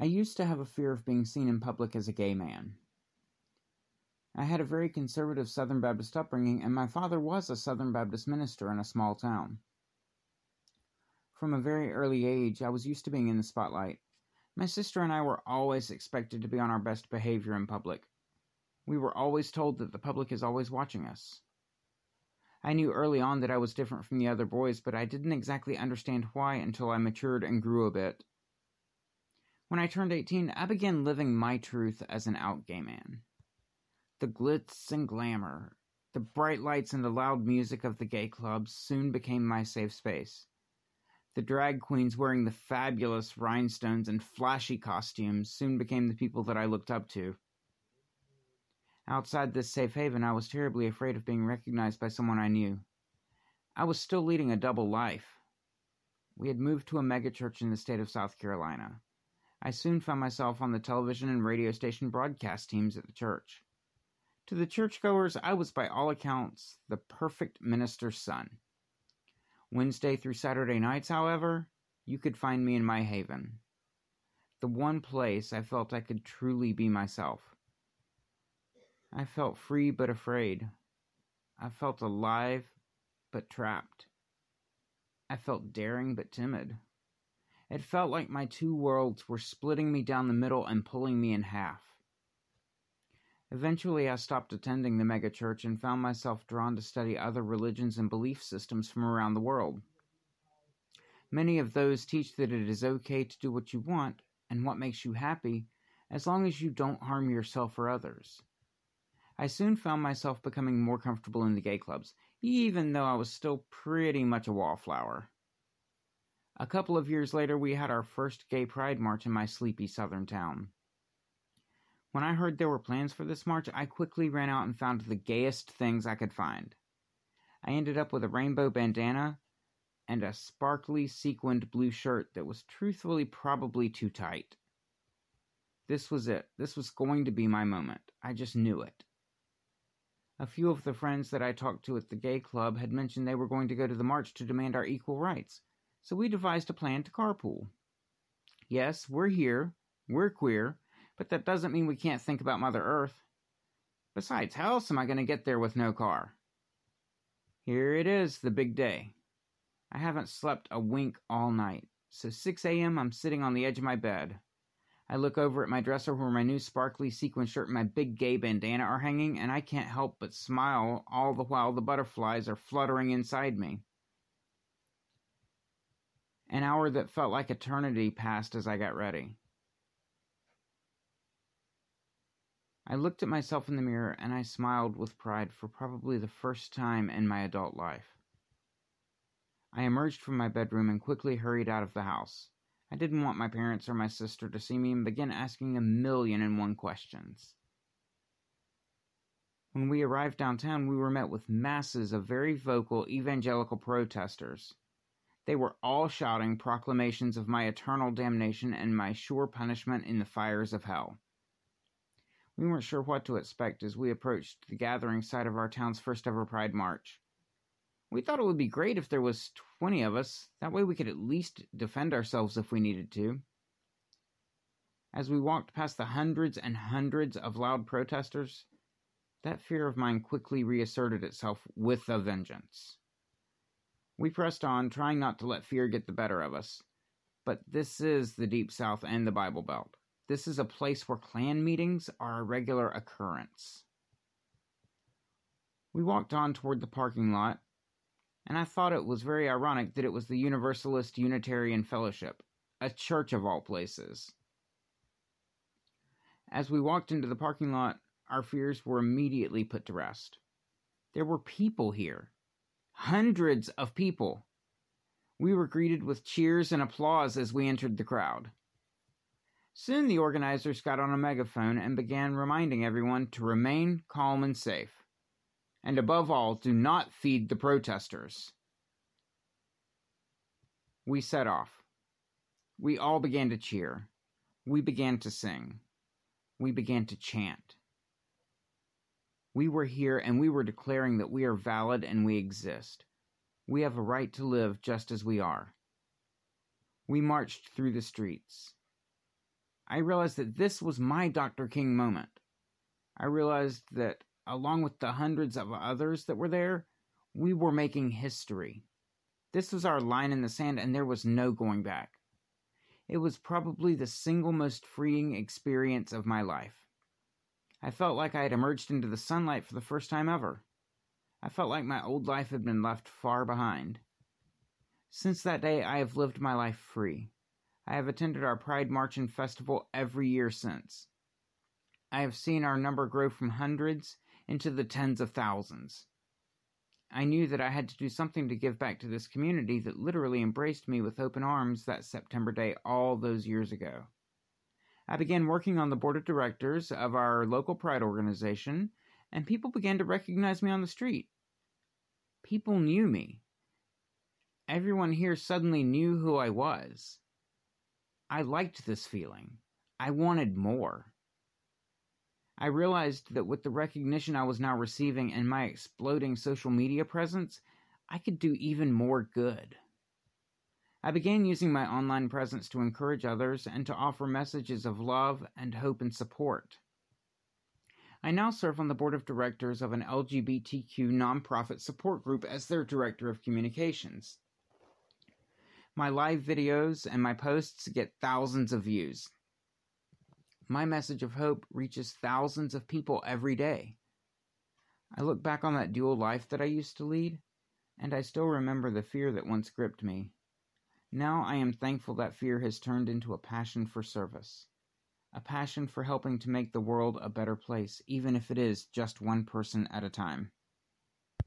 I used to have a fear of being seen in public as a gay man. I had a very conservative Southern Baptist upbringing, and my father was a Southern Baptist minister in a small town. From a very early age, I was used to being in the spotlight. My sister and I were always expected to be on our best behavior in public. We were always told that the public is always watching us. I knew early on that I was different from the other boys, but I didn't exactly understand why until I matured and grew a bit. When I turned 18, I began living my truth as an out gay man. The glitz and glamour, the bright lights and the loud music of the gay clubs soon became my safe space. The drag queens wearing the fabulous rhinestones and flashy costumes soon became the people that I looked up to. Outside this safe haven, I was terribly afraid of being recognized by someone I knew. I was still leading a double life. We had moved to a megachurch in the state of South Carolina. I soon found myself on the television and radio station broadcast teams at the church. To the churchgoers, I was by all accounts the perfect minister's son. Wednesday through Saturday nights, however, you could find me in my haven. The one place I felt I could truly be myself. I felt free but afraid. I felt alive but trapped. I felt daring but timid. It felt like my two worlds were splitting me down the middle and pulling me in half. Eventually, I stopped attending the megachurch and found myself drawn to study other religions and belief systems from around the world. Many of those teach that it is okay to do what you want and what makes you happy as long as you don't harm yourself or others. I soon found myself becoming more comfortable in the gay clubs, even though I was still pretty much a wallflower. A couple of years later, we had our first gay pride march in my sleepy southern town. When I heard there were plans for this march, I quickly ran out and found the gayest things I could find. I ended up with a rainbow bandana and a sparkly sequined blue shirt that was truthfully probably too tight. This was it. This was going to be my moment. I just knew it. A few of the friends that I talked to at the gay club had mentioned they were going to go to the march to demand our equal rights so we devised a plan to carpool. Yes, we're here, we're queer, but that doesn't mean we can't think about Mother Earth. Besides, how else am I going to get there with no car? Here it is, the big day. I haven't slept a wink all night, so 6 a.m. I'm sitting on the edge of my bed. I look over at my dresser where my new sparkly sequin shirt and my big gay bandana are hanging, and I can't help but smile all the while the butterflies are fluttering inside me. An hour that felt like eternity passed as I got ready. I looked at myself in the mirror and I smiled with pride for probably the first time in my adult life. I emerged from my bedroom and quickly hurried out of the house. I didn't want my parents or my sister to see me and begin asking a million and one questions. When we arrived downtown, we were met with masses of very vocal evangelical protesters. They were all shouting proclamations of my eternal damnation and my sure punishment in the fires of hell. We weren't sure what to expect as we approached the gathering site of our town's first ever Pride March. We thought it would be great if there was 20 of us, that way we could at least defend ourselves if we needed to. As we walked past the hundreds and hundreds of loud protesters, that fear of mine quickly reasserted itself with a vengeance. We pressed on, trying not to let fear get the better of us. But this is the Deep South and the Bible Belt. This is a place where Klan meetings are a regular occurrence. We walked on toward the parking lot, and I thought it was very ironic that it was the Universalist Unitarian Fellowship, a church of all places. As we walked into the parking lot, our fears were immediately put to rest. There were people here hundreds of people. We were greeted with cheers and applause as we entered the crowd. Soon the organizers got on a megaphone and began reminding everyone to remain calm and safe. And above all, do not feed the protesters. We set off. We all began to cheer. We began to sing. We began to chant. We were here and we were declaring that we are valid and we exist. We have a right to live just as we are. We marched through the streets. I realized that this was my Dr. King moment. I realized that, along with the hundreds of others that were there, we were making history. This was our line in the sand, and there was no going back. It was probably the single most freeing experience of my life. I felt like I had emerged into the sunlight for the first time ever. I felt like my old life had been left far behind. Since that day, I have lived my life free. I have attended our Pride March and Festival every year since. I have seen our number grow from hundreds into the tens of thousands. I knew that I had to do something to give back to this community that literally embraced me with open arms that September day all those years ago. I began working on the board of directors of our local pride organization, and people began to recognize me on the street. People knew me. Everyone here suddenly knew who I was. I liked this feeling. I wanted more. I realized that with the recognition I was now receiving and my exploding social media presence, I could do even more good. I began using my online presence to encourage others and to offer messages of love and hope and support. I now serve on the board of directors of an LGBTQ nonprofit support group as their director of communications. My live videos and my posts get thousands of views. My message of hope reaches thousands of people every day. I look back on that dual life that I used to lead, and I still remember the fear that once gripped me. Now I am thankful that fear has turned into a passion for service, a passion for helping to make the world a better place, even if it is just one person at a time.